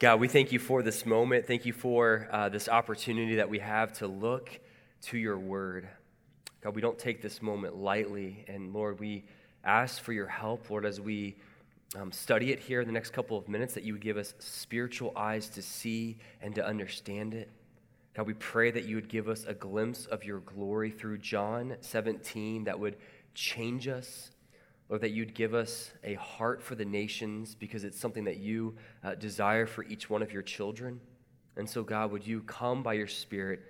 God, we thank you for this moment. Thank you for uh, this opportunity that we have to look to your word. God, we don't take this moment lightly. And Lord, we ask for your help, Lord, as we um, study it here in the next couple of minutes, that you would give us spiritual eyes to see and to understand it. God, we pray that you would give us a glimpse of your glory through John 17 that would change us Lord, that you'd give us a heart for the nations because it's something that you uh, desire for each one of your children. And so, God, would you come by your Spirit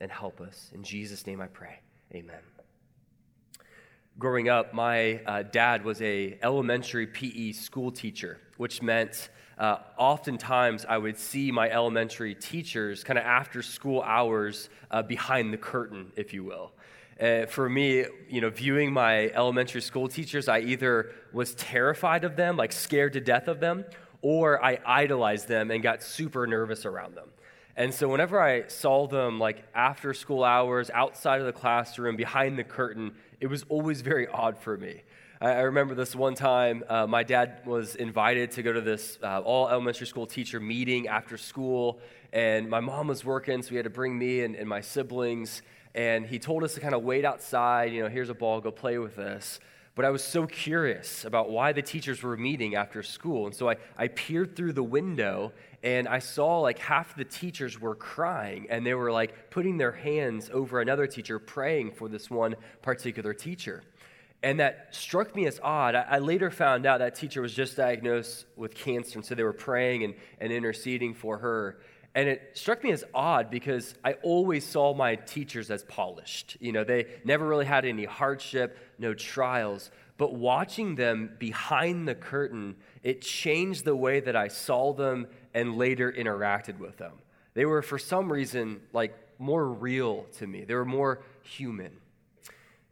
and help us? In Jesus' name I pray. Amen. Growing up, my uh, dad was a elementary PE school teacher, which meant uh, oftentimes I would see my elementary teachers kind of after school hours uh, behind the curtain, if you will. Uh, for me, you know, viewing my elementary school teachers, I either was terrified of them, like scared to death of them, or I idolized them and got super nervous around them. And so whenever I saw them like after school hours, outside of the classroom, behind the curtain, it was always very odd for me. I, remember this one time, uh, my dad was invited to go to this uh, all elementary school teacher meeting after school, and my mom was working, so he had to bring me and, and my siblings and he told us to kind of wait outside, you know, here's a ball, go play with this. But I was so curious about why the teachers were meeting after school. And so I, I peered through the window and I saw like half the teachers were crying and they were like putting their hands over another teacher, praying for this one particular teacher. And that struck me as odd. I, I later found out that teacher was just diagnosed with cancer, and so they were praying and, and interceding for her. And it struck me as odd because I always saw my teachers as polished. You know, they never really had any hardship, no trials. But watching them behind the curtain, it changed the way that I saw them and later interacted with them. They were, for some reason, like more real to me, they were more human.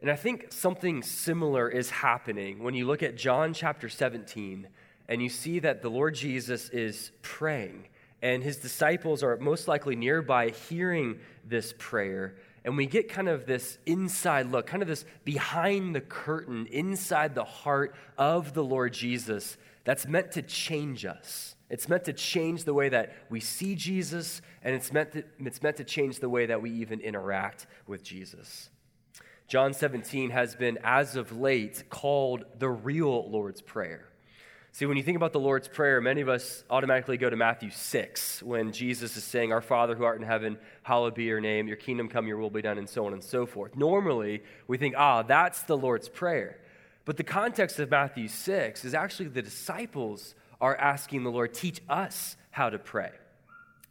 And I think something similar is happening when you look at John chapter 17 and you see that the Lord Jesus is praying and his disciples are most likely nearby hearing this prayer. And we get kind of this inside look, kind of this behind the curtain, inside the heart of the Lord Jesus that's meant to change us. It's meant to change the way that we see Jesus, and it's meant to, it's meant to change the way that we even interact with Jesus. John 17 has been, as of late, called the real Lord's Prayer. See, when you think about the Lord's Prayer, many of us automatically go to Matthew 6 when Jesus is saying, Our Father who art in heaven, hallowed be your name, your kingdom come, your will be done, and so on and so forth. Normally, we think, ah, that's the Lord's Prayer. But the context of Matthew 6 is actually the disciples are asking the Lord, teach us how to pray.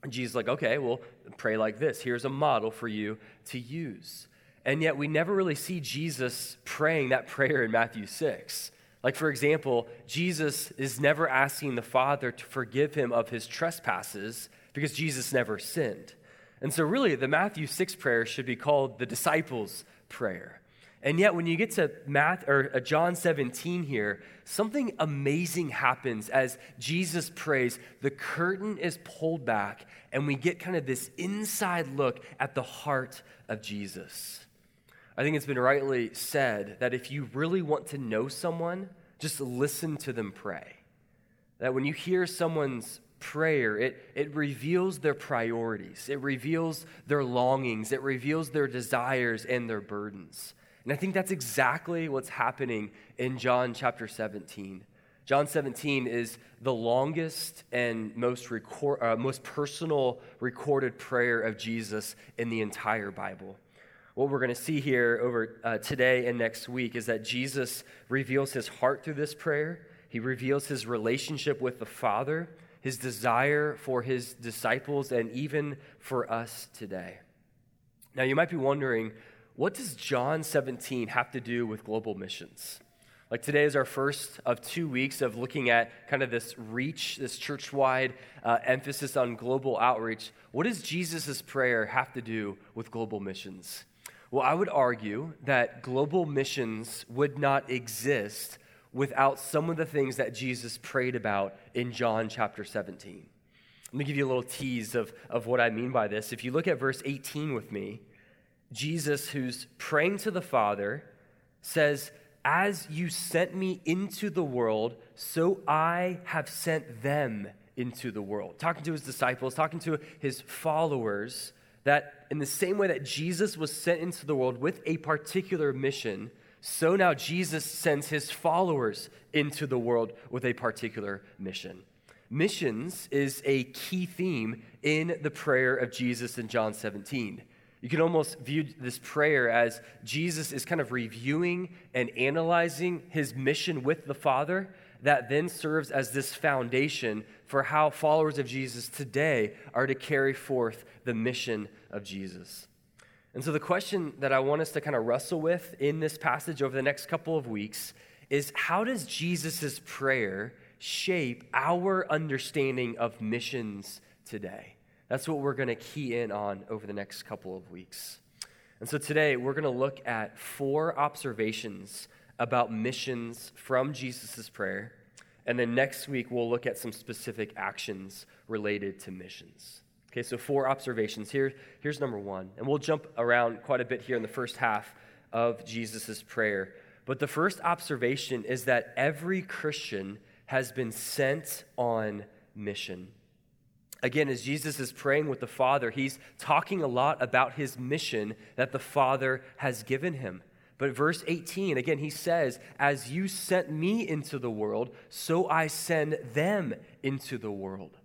And Jesus is like, okay, well, pray like this. Here's a model for you to use. And yet, we never really see Jesus praying that prayer in Matthew 6. Like, for example, Jesus is never asking the Father to forgive him of his trespasses because Jesus never sinned. And so, really, the Matthew 6 prayer should be called the disciples' prayer. And yet, when you get to Math, or uh, John 17 here, something amazing happens as Jesus prays. The curtain is pulled back, and we get kind of this inside look at the heart of Jesus. I think it's been rightly said that if you really want to know someone, just listen to them pray. That when you hear someone's prayer, it, it reveals their priorities, it reveals their longings, it reveals their desires and their burdens. And I think that's exactly what's happening in John chapter 17. John 17 is the longest and most, record, uh, most personal recorded prayer of Jesus in the entire Bible what we're going to see here over uh, today and next week is that Jesus reveals his heart through this prayer. He reveals his relationship with the Father, his desire for his disciples, and even for us today. Now, you might be wondering, what does John 17 have to do with global missions? Like today is our first of two weeks of looking at kind of this reach, this church wide uh, emphasis on global outreach. What does Jesus' prayer have to do with global missions? Well, I would argue that global missions would not exist without some of the things that Jesus prayed about in John chapter 17. Let me give you a little tease of, of what I mean by this. If you look at verse 18 with me, Jesus, who's praying to the Father, says, As you sent me into the world, so I have sent them into the world, talking to his disciples, talking to his followers, that in the same way that Jesus was sent into the world with a particular mission, so now Jesus sends his followers into the world with a particular mission. Missions is a key theme in the prayer of Jesus in John 17. You can almost view this prayer as Jesus is kind of reviewing and analyzing his mission with the Father that then serves as this foundation for how followers of Jesus today are to carry forth the mission of Jesus. And so, the question that I want us to kind of wrestle with in this passage over the next couple of weeks is how does Jesus' prayer shape our understanding of missions today? That's what we're going to key in on over the next couple of weeks. And so today we're going to look at four observations about missions from Jesus' prayer. And then next week we'll look at some specific actions related to missions. Okay, so four observations. Here, here's number one. And we'll jump around quite a bit here in the first half of Jesus' prayer. But the first observation is that every Christian has been sent on mission. Again, as Jesus is praying with the Father, he's talking a lot about his mission that the Father has given him. But verse 18, again, he says, As you sent me into the world, so I send them into the world.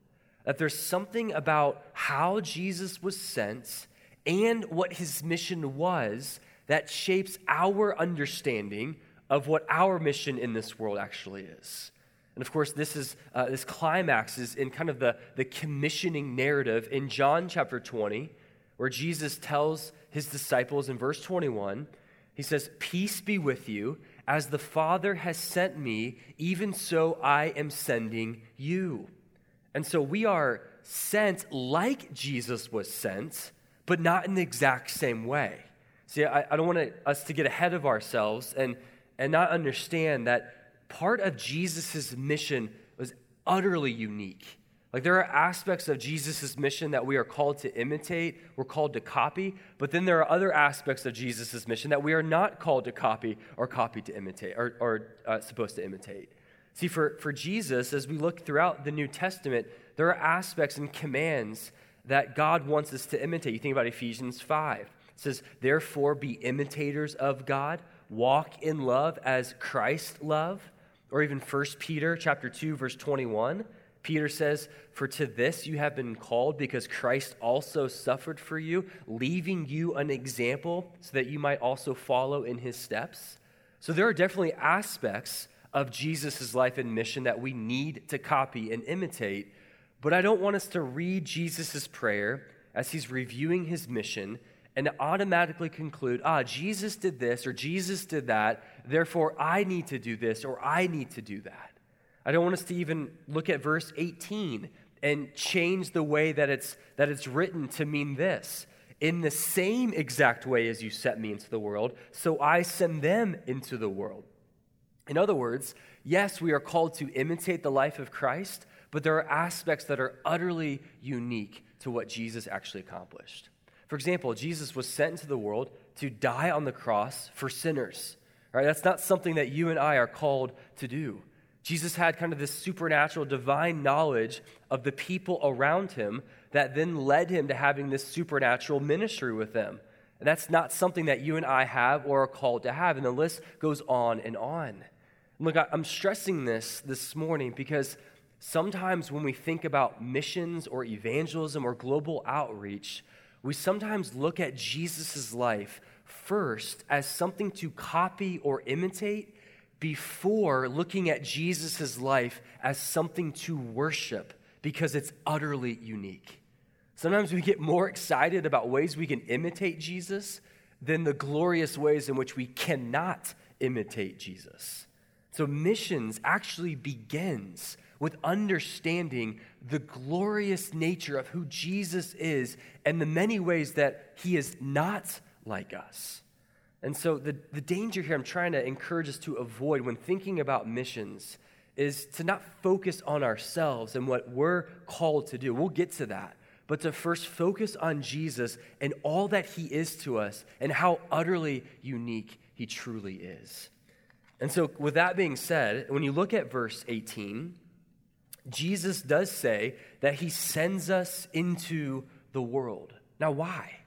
That there's something about how Jesus was sent and what his mission was that shapes our understanding of what our mission in this world actually is. And of course, this is uh, this climax is in kind of the, the commissioning narrative in John chapter 20, where Jesus tells his disciples in verse 21, he says, Peace be with you, as the Father has sent me, even so I am sending you. And so we are sent like Jesus was sent, but not in the exact same way. See, I, I don't want us to get ahead of ourselves and, and not understand that part of Jesus' mission was utterly unique. Like there are aspects of Jesus' mission that we are called to imitate, we're called to copy, but then there are other aspects of Jesus' mission that we are not called to copy or copy to imitate, or, or uh, supposed to imitate. See, for, for Jesus, as we look throughout the New Testament, there are aspects and commands that God wants us to imitate. You think about Ephesians 5. It says, Therefore, be imitators of God, walk in love as Christ loved or even 1 Peter chapter 2 verse 21, Peter says, "For to this you have been called because Christ also suffered for you, leaving you an example so that you might also follow in his steps." So there are definitely aspects of Jesus' life and mission that we need to copy and imitate. But I don't want us to read Jesus' prayer as he's reviewing his mission and automatically conclude, ah, Jesus did this or Jesus did that, therefore I need to do this or I need to do that. I don't want us to even look at verse 18 and change the way that it's, that it's written to mean this. In the same exact way as you set me into the world, so I send them into the world. In other words, yes, we are called to imitate the life of Christ, but there are aspects that are utterly unique to what Jesus actually accomplished. For example, Jesus was sent into the world to die on the cross for sinners. Right? That's not something that you and I are called to do. Jesus had kind of this supernatural, divine knowledge of the people around him that then led him to having this supernatural ministry with them. And that's not something that you and I have or are called to have. And the list goes on and on. Look, I'm stressing this this morning because sometimes when we think about missions or evangelism or global outreach, we sometimes look at Jesus' life first as something to copy or imitate before looking at Jesus' life as something to worship because it's utterly unique. Sometimes we get more excited about ways we can imitate Jesus than the glorious ways in which we cannot imitate Jesus. So, missions actually begins with understanding the glorious nature of who Jesus is and the many ways that he is not like us. And so, the, the danger here I'm trying to encourage us to avoid when thinking about missions is to not focus on ourselves and what we're called to do. We'll get to that. But to first focus on Jesus and all that he is to us and how utterly unique he truly is. And so, with that being said, when you look at verse 18, Jesus does say that he sends us into the world. Now, why?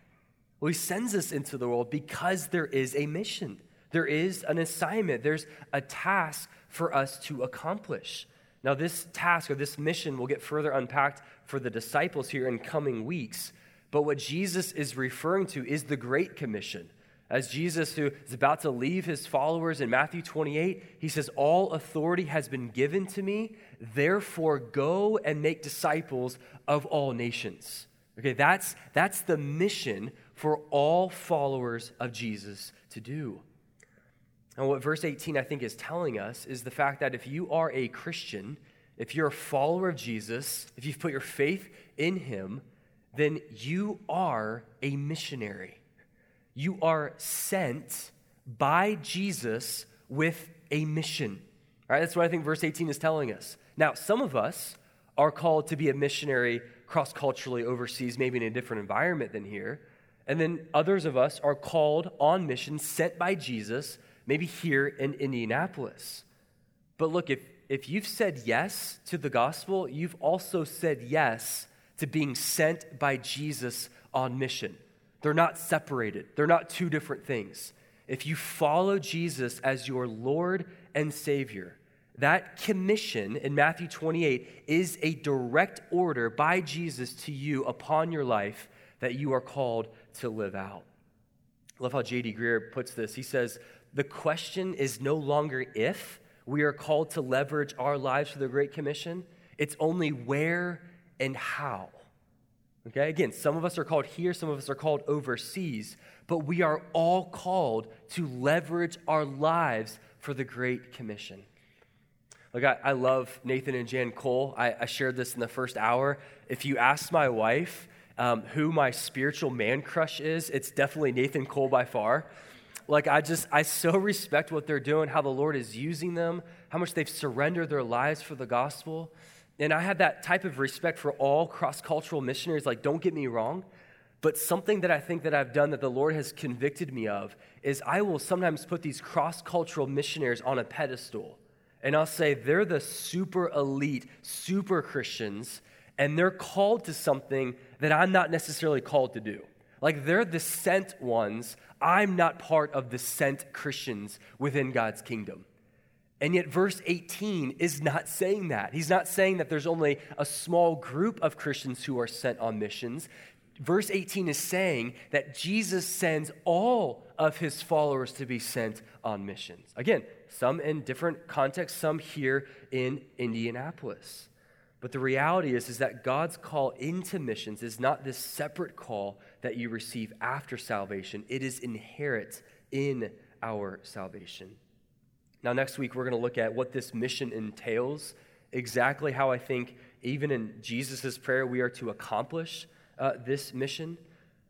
Well, he sends us into the world because there is a mission, there is an assignment, there's a task for us to accomplish. Now, this task or this mission will get further unpacked for the disciples here in coming weeks. But what Jesus is referring to is the Great Commission. As Jesus, who is about to leave his followers in Matthew 28, he says, All authority has been given to me, therefore go and make disciples of all nations. Okay, that's, that's the mission for all followers of Jesus to do. And what verse 18, I think, is telling us is the fact that if you are a Christian, if you're a follower of Jesus, if you've put your faith in him, then you are a missionary. You are sent by Jesus with a mission. All right, that's what I think verse 18 is telling us. Now, some of us are called to be a missionary cross culturally overseas, maybe in a different environment than here. And then others of us are called on mission, sent by Jesus maybe here in Indianapolis. But look, if, if you've said yes to the gospel, you've also said yes to being sent by Jesus on mission. They're not separated, they're not two different things. If you follow Jesus as your Lord and Savior, that commission in Matthew 28 is a direct order by Jesus to you upon your life that you are called to live out. I love how J.D. Greear puts this. He says, the question is no longer if we are called to leverage our lives for the Great Commission, it's only where and how. Okay, again, some of us are called here, some of us are called overseas, but we are all called to leverage our lives for the Great Commission. Look, I, I love Nathan and Jan Cole. I, I, shared this in the first hour. If you ask my wife um, who my spiritual man crush is, it's definitely Nathan Cole by far. Like, I just, I so respect what they're doing, how the Lord is using them, how much they've surrendered their lives for the gospel. And I have that type of respect for all cross cultural missionaries. Like, don't get me wrong. But something that I think that I've done that the Lord has convicted me of is I will sometimes put these cross cultural missionaries on a pedestal. And I'll say they're the super elite, super Christians, and they're called to something that I'm not necessarily called to do. Like they're the sent ones. I'm not part of the sent Christians within God's kingdom. And yet, verse 18 is not saying that. He's not saying that there's only a small group of Christians who are sent on missions. Verse 18 is saying that Jesus sends all of his followers to be sent on missions. Again, some in different contexts, some here in Indianapolis. But the reality is, is that God's call into missions is not this separate call that you receive after salvation. It is inherent in our salvation. Now, next week, we're going to look at what this mission entails, exactly how I think, even in Jesus' prayer, we are to accomplish uh, this mission.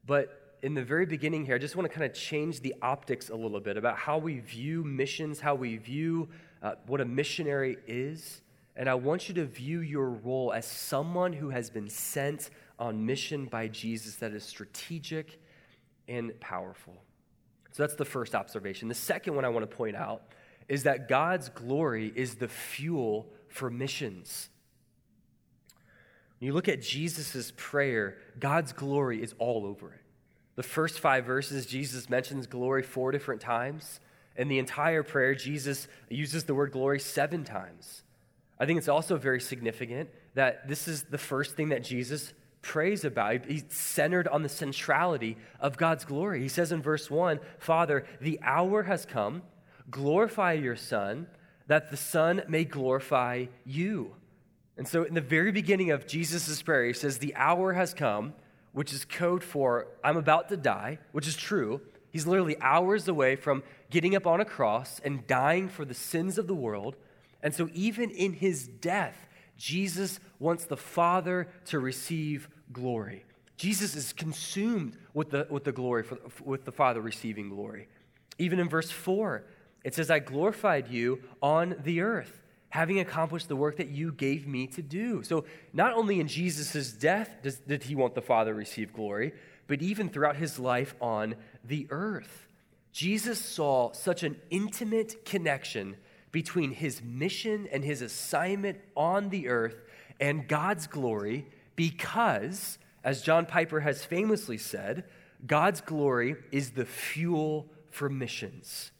But in the very beginning here, I just want to kind of change the optics a little bit about how we view missions, how we view uh, what a missionary is. And I want you to view your role as someone who has been sent on mission by Jesus that is strategic and powerful. So that's the first observation. The second one I want to point out is that God's glory is the fuel for missions. When you look at Jesus' prayer, God's glory is all over it. The first five verses, Jesus mentions glory four different times. In the entire prayer, Jesus uses the word glory seven times. I think it's also very significant that this is the first thing that Jesus prays about. He's centered on the centrality of God's glory. He says in verse 1 Father, the hour has come, glorify your Son, that the Son may glorify you. And so, in the very beginning of Jesus' prayer, he says, The hour has come, which is code for I'm about to die, which is true. He's literally hours away from getting up on a cross and dying for the sins of the world. And so, even in his death, Jesus wants the Father to receive glory. Jesus is consumed with the, with the glory, for, with the Father receiving glory. Even in verse 4, it says, I glorified you on the earth, having accomplished the work that you gave me to do. So, not only in Jesus' death does, did he want the Father receive glory, but even throughout his life on the earth. Jesus saw such an intimate connection between his mission and his assignment on the earth and God's glory because, as John Piper has famously said, God's glory is the fuel for missions.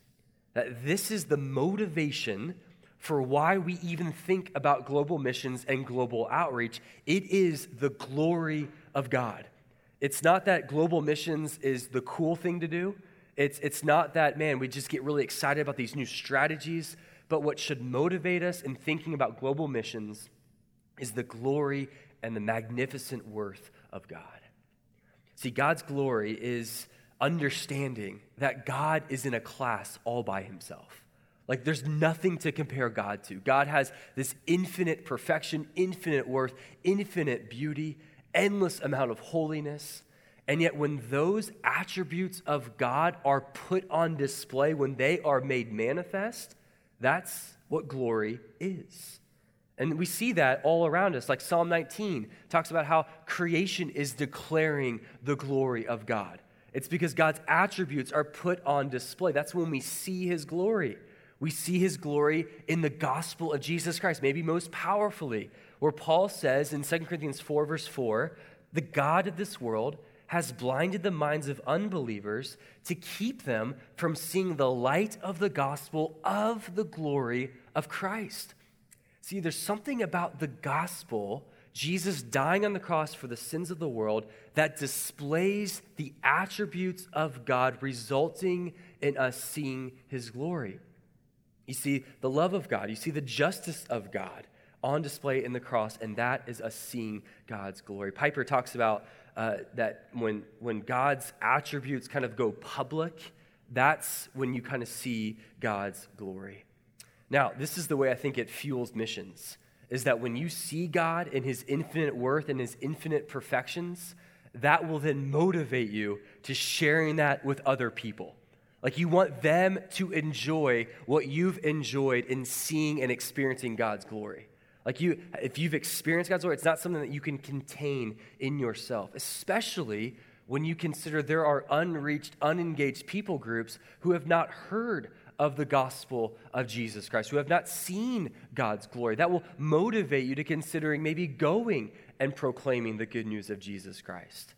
That this is the motivation for why we even think about global missions and global outreach. It is the glory of God. It's not that global missions is the cool thing to do. It's, it's not that, man, we just get really excited about these new strategies. But what should motivate us in thinking about global missions is the glory and the magnificent worth of God. See, God's glory is understanding that God is in a class all by himself. Like there's nothing to compare God to. God has this infinite perfection, infinite worth, infinite beauty, endless amount of holiness. And yet, when those attributes of God are put on display, when they are made manifest, that's what glory is. And we see that all around us. Like Psalm 19 talks about how creation is declaring the glory of God. It's because God's attributes are put on display. That's when we see his glory. We see his glory in the gospel of Jesus Christ, maybe most powerfully, where Paul says in 2 Corinthians 4, verse 4, the God of this world has blinded the minds of unbelievers to keep them from seeing the light of the gospel of the glory of Christ. See, there's something about the gospel, Jesus dying on the cross for the sins of the world, that displays the attributes of God, resulting in us seeing his glory. You see the love of God, you see the justice of God on display in the cross, and that is us seeing God's glory. Piper talks about uh, that when, when God's attributes kind of go public, that's when you kind of see God's glory. Now, this is the way I think it fuels missions is that when you see God in his infinite worth and his infinite perfections, that will then motivate you to sharing that with other people. Like you want them to enjoy what you've enjoyed in seeing and experiencing God's glory. Like you if you've experienced God's glory, it's not something that you can contain in yourself, especially when you consider there are unreached, unengaged people groups who have not heard of the gospel of Jesus Christ, who have not seen God's glory. That will motivate you to considering maybe going and proclaiming the good news of Jesus Christ.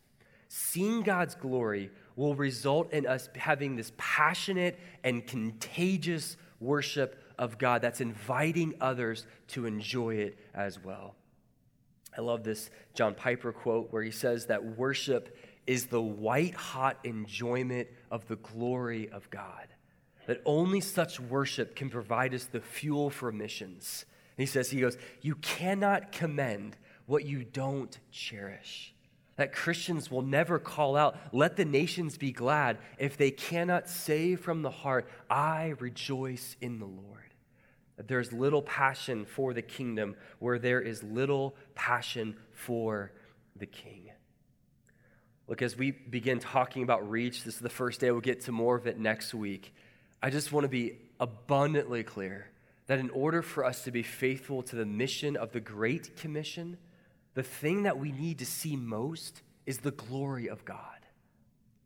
Seeing God's glory will result in us having this passionate and contagious worship of God that's inviting others to enjoy it as well. I love this John Piper quote where he says that worship is the white hot enjoyment of the glory of God that only such worship can provide us the fuel for missions. And he says, he goes, You cannot commend what you don't cherish. That Christians will never call out, Let the nations be glad, if they cannot say from the heart, I rejoice in the Lord. That there's little passion for the kingdom where there is little passion for the king. Look, as we begin talking about reach, this is the first day. We'll get to more of it next week. I just want to be abundantly clear that in order for us to be faithful to the mission of the Great Commission, the thing that we need to see most is the glory of God.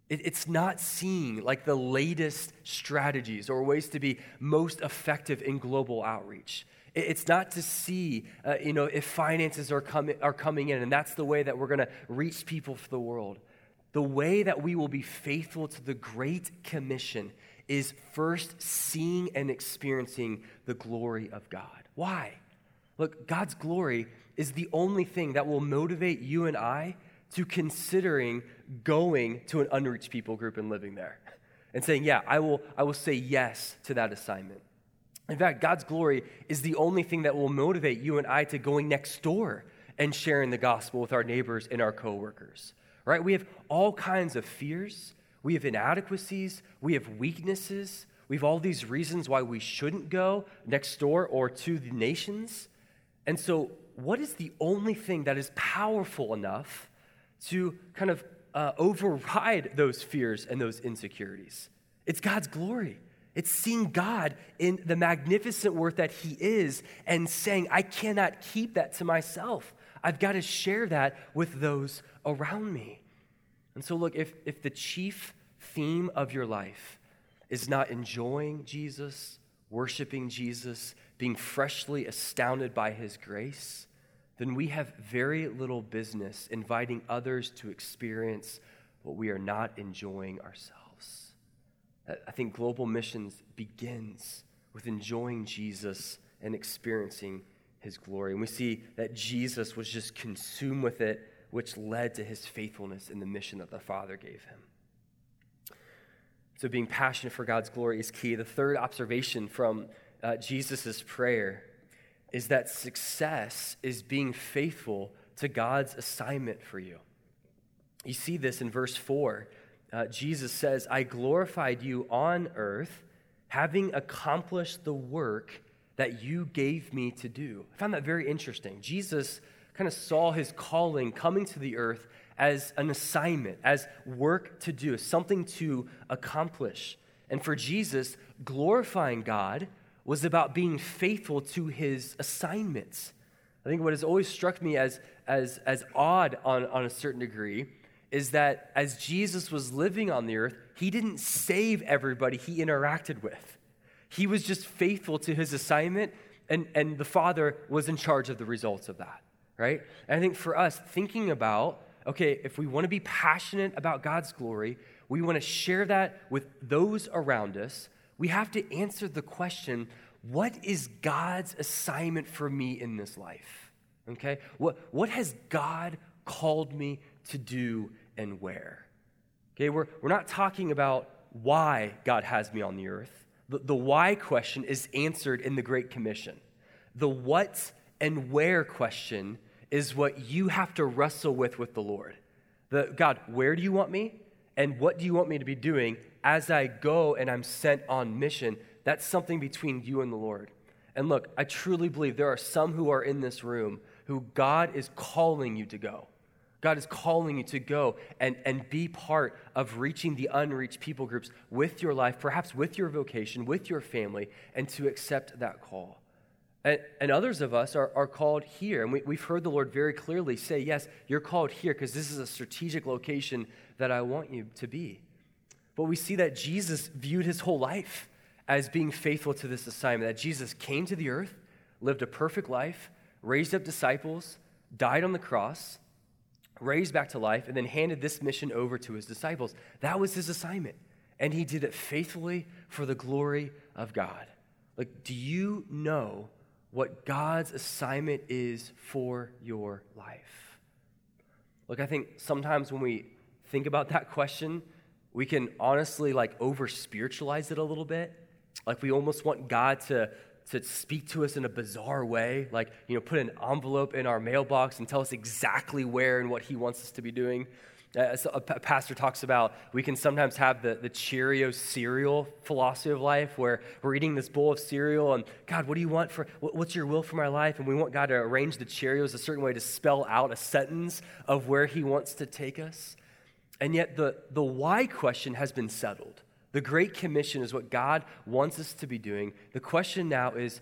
It, it's not seeing like the latest strategies or ways to be most effective in global outreach. It, it's not to see, uh, you know, if finances are, coming are coming in and that's the way that we're going to reach people for the world. The way that we will be faithful to the Great Commission is first seeing and experiencing the glory of God. Why? Look, God's glory is the only thing that will motivate you and I to considering going to an unreached people group and living there and saying, Yeah, I will, I will say yes to that assignment. In fact, God's glory is the only thing that will motivate you and I to going next door and sharing the gospel with our neighbors and our coworkers. Right? We have all kinds of fears we have inadequacies, we have weaknesses, we have all these reasons why we shouldn't go next door or to the nations. And so, what is the only thing that is powerful enough to kind of uh, override those fears and those insecurities? It's God's glory. It's seeing God in the magnificent worth that He is and saying, I cannot keep that to myself. I've got to share that with those around me. And so, look, if, if the chief theme of your life is not enjoying Jesus, worshiping Jesus, being freshly astounded by his grace, then we have very little business inviting others to experience what we are not enjoying ourselves. I think global missions begins with enjoying Jesus and experiencing his glory. And we see that Jesus was just consumed with it, which led to his faithfulness in the mission that the Father gave him. So, being passionate for God's glory is key. The third observation from uh, Jesus' prayer is that success is being faithful to God's assignment for you. You see this in verse 4. Uh, Jesus says, I glorified you on earth, having accomplished the work that you gave me to do. I found that very interesting. Jesus kind of saw his calling coming to the earth as an assignment, as work to do, something to accomplish. And for Jesus, glorifying God was about being faithful to his assignments. I think what has always struck me as, as, as odd on, on a certain degree is that as Jesus was living on the earth, he didn't save everybody he interacted with. He was just faithful to his assignment, and, and the Father was in charge of the results of that, right? And I think for us, thinking about, okay, if we want to be passionate about God's glory, we want to share that with those around us, we have to answer the question what is God's assignment for me in this life? Okay? What, what has God called me to do and where? Okay, we're, we're not talking about why God has me on the earth. The, the why question is answered in the Great Commission. The what and where question is what you have to wrestle with with the Lord. The, God, where do you want me? And what do you want me to be doing as I go and I'm sent on mission? That's something between you and the Lord. And look, I truly believe there are some who are in this room who God is calling you to go. God is calling you to go and, and be part of reaching the unreached people groups with your life, perhaps with your vocation, with your family, and to accept that call. And, and others of us are, are called here. And we, we've heard the Lord very clearly say, Yes, you're called here because this is a strategic location that I want you to be. But we see that Jesus viewed his whole life as being faithful to this assignment, that Jesus came to the earth, lived a perfect life, raised up disciples, died on the cross raised back to life, and then handed this mission over to his disciples. That was his assignment. And he did it faithfully for the glory of God. Like, do you know what God's assignment is for your life? Look, I think sometimes when we think about that question, we can honestly like over spiritualize it a little bit. Like we almost want God to to speak to us in a bizarre way, like, you know, put an envelope in our mailbox and tell us exactly where and what he wants us to be doing. Uh, so a pastor talks about we can sometimes have the, the Cheerio cereal philosophy of life where we're eating this bowl of cereal and God, what do you want for, what's your will for my life? And we want God to arrange the Cheerios a certain way to spell out a sentence of where he wants to take us. And yet the, the why question has been settled. The Great Commission is what God wants us to be doing. The question now is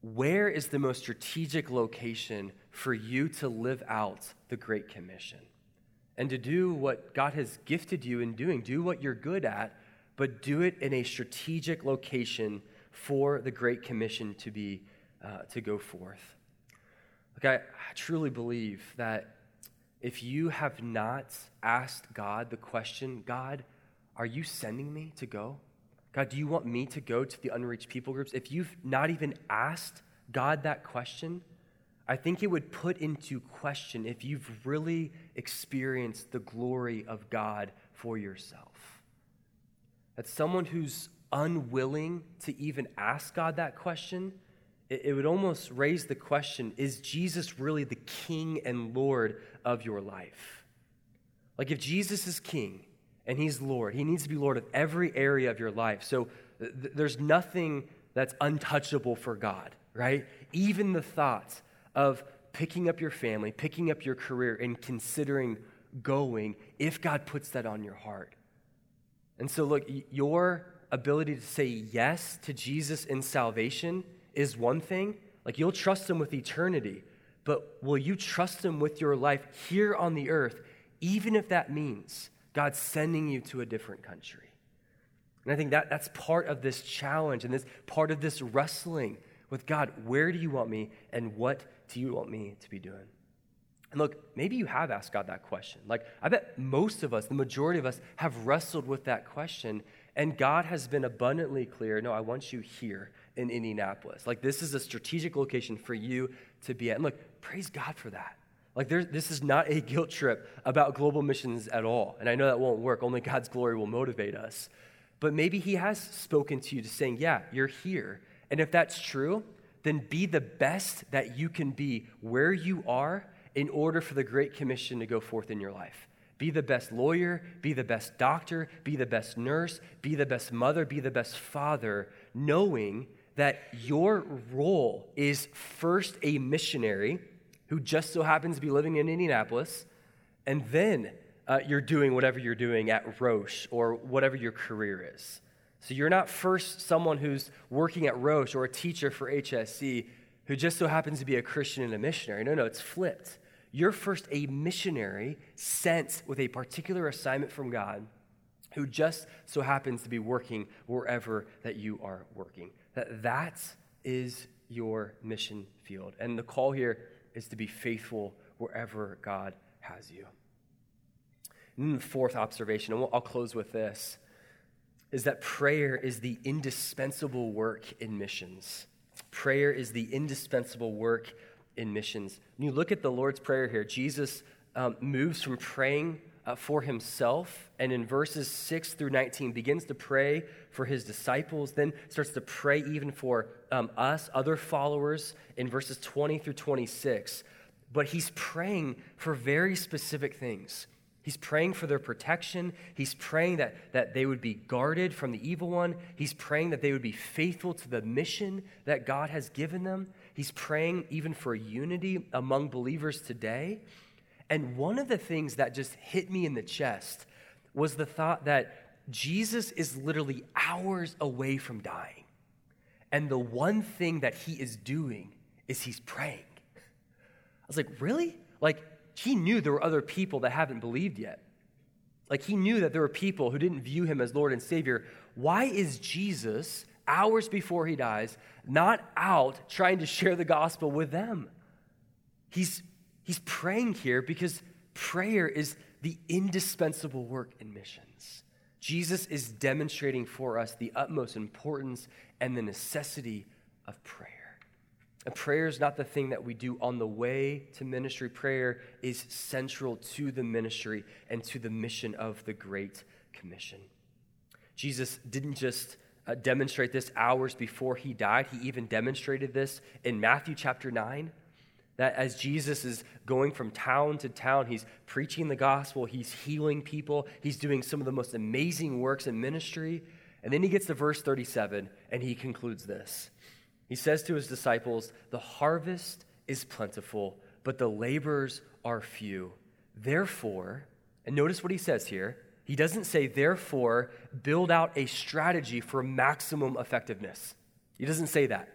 where is the most strategic location for you to live out the Great Commission? And to do what God has gifted you in doing, do what you're good at, but do it in a strategic location for the Great Commission to be uh, to go forth. Like I, I truly believe that if you have not asked God the question, God, are you sending me to go? God, do you want me to go to the unreached people groups? If you've not even asked God that question, I think it would put into question if you've really experienced the glory of God for yourself. That someone who's unwilling to even ask God that question, it, it would almost raise the question is Jesus really the king and Lord of your life? Like, if Jesus is king, and He's Lord. He needs to be Lord of every area of your life. So th- there's nothing that's untouchable for God, right? Even the thoughts of picking up your family, picking up your career, and considering going if God puts that on your heart. And so, look, your ability to say yes to Jesus in salvation is one thing. Like, you'll trust Him with eternity, but will you trust Him with your life here on the earth, even if that means God's sending you to a different country. And I think that, that's part of this challenge and this part of this wrestling with God. Where do you want me and what do you want me to be doing? And look, maybe you have asked God that question. Like, I bet most of us, the majority of us, have wrestled with that question, and God has been abundantly clear no, I want you here in Indianapolis. Like, this is a strategic location for you to be at. And look, praise God for that. Like, there, this is not a guilt trip about global missions at all. And I know that won't work. Only God's glory will motivate us. But maybe He has spoken to you to saying, yeah, you're here. And if that's true, then be the best that you can be where you are in order for the Great Commission to go forth in your life. Be the best lawyer, be the best doctor, be the best nurse, be the best mother, be the best father, knowing that your role is first a missionary who just so happens to be living in Indianapolis, and then uh, you're doing whatever you're doing at Roche or whatever your career is. So you're not first someone who's working at Roche or a teacher for HSE who just so happens to be a Christian and a missionary. No, no, it's flipped. You're first a missionary sent with a particular assignment from God who just so happens to be working wherever that you are working. That that is your mission field. And the call here is to be faithful wherever God has you. And the fourth observation, and I'll close with this, is that prayer is the indispensable work in missions. Prayer is the indispensable work in missions. When you look at the Lord's Prayer here, Jesus um, moves from praying uh, for himself, and in verses 6 through 19 begins to pray for his disciples, then starts to pray even for um, us, other followers, in verses 20 through 26. But he's praying for very specific things. He's praying for their protection. He's praying that, that they would be guarded from the evil one. He's praying that they would be faithful to the mission that God has given them. He's praying even for unity among believers today. And one of the things that just hit me in the chest was the thought that Jesus is literally hours away from dying. And the one thing that he is doing is he's praying. I was like, really? Like, he knew there were other people that haven't believed yet. Like, he knew that there were people who didn't view him as Lord and Savior. Why is Jesus, hours before he dies, not out trying to share the gospel with them? He's He's praying here because prayer is the indispensable work in missions. Jesus is demonstrating for us the utmost importance and the necessity of prayer. And prayer is not the thing that we do on the way to ministry. Prayer is central to the ministry and to the mission of the Great Commission. Jesus didn't just uh, demonstrate this hours before he died, he even demonstrated this in Matthew chapter 9 that as Jesus is going from town to town, he's preaching the gospel, he's healing people, he's doing some of the most amazing works in ministry. And then he gets to verse 37 and he concludes this. He says to his disciples, The harvest is plentiful, but the laborers are few. Therefore, and notice what he says here. He doesn't say, therefore, build out a strategy for maximum effectiveness. He doesn't say that.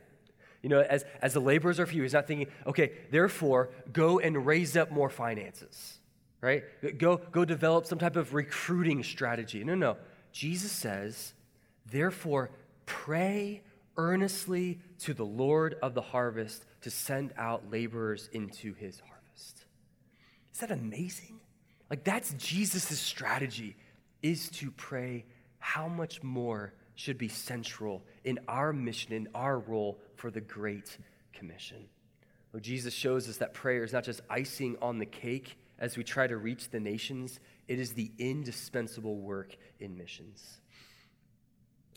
You know, as, as the laborers are few, he's not thinking, okay, therefore, go and raise up more finances, right? Go, go develop some type of recruiting strategy. No, no. Jesus says, therefore, pray earnestly to the Lord of the harvest to send out laborers into his harvest. Is that amazing? Like, that's Jesus' strategy, is to pray how much more should be central in our mission, in our role for the Great Commission. Well, Jesus shows us that prayer is not just icing on the cake as we try to reach the nations, it is the indispensable work in missions.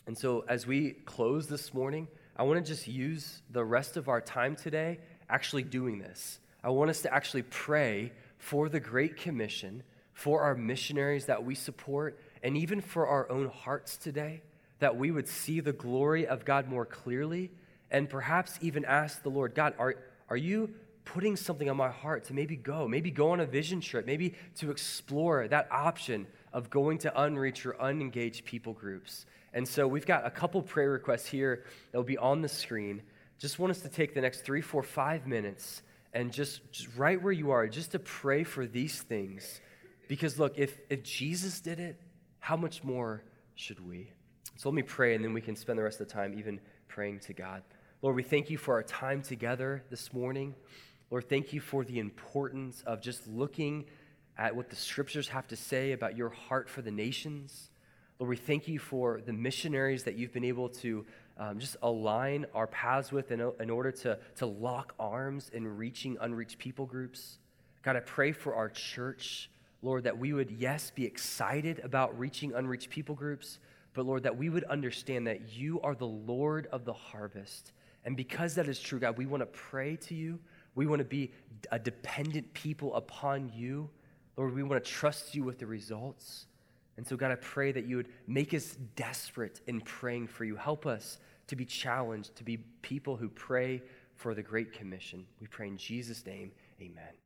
And so, as we close this morning, I want to just use the rest of our time today actually doing this. I want us to actually pray for the Great Commission, for our missionaries that we support, and even for our own hearts today that we would see the glory of God more clearly and perhaps even ask the Lord, God, are, are you putting something on my heart to maybe go, maybe go on a vision trip, maybe to explore that option of going to unreached or unengaged people groups? And so we've got a couple prayer requests here that will be on the screen. Just want us to take the next three, four, five minutes and just, just right where you are, just to pray for these things. Because look, if, if Jesus did it, how much more should we? So let me pray, and then we can spend the rest of the time even praying to God. Lord, we thank you for our time together this morning. Lord, thank you for the importance of just looking at what the scriptures have to say about your heart for the nations. Lord, we thank you for the missionaries that you've been able to um, just align our paths with in, in order to, to lock arms in reaching unreached people groups. God, I pray for our church, Lord, that we would, yes, be excited about reaching unreached people groups, but Lord, that we would understand that you are the Lord of the harvest. And because that is true, God, we want to pray to you. We want to be a dependent people upon you. Lord, we want to trust you with the results. And so, God, I pray that you would make us desperate in praying for you. Help us to be challenged to be people who pray for the Great Commission. We pray in Jesus' name, amen.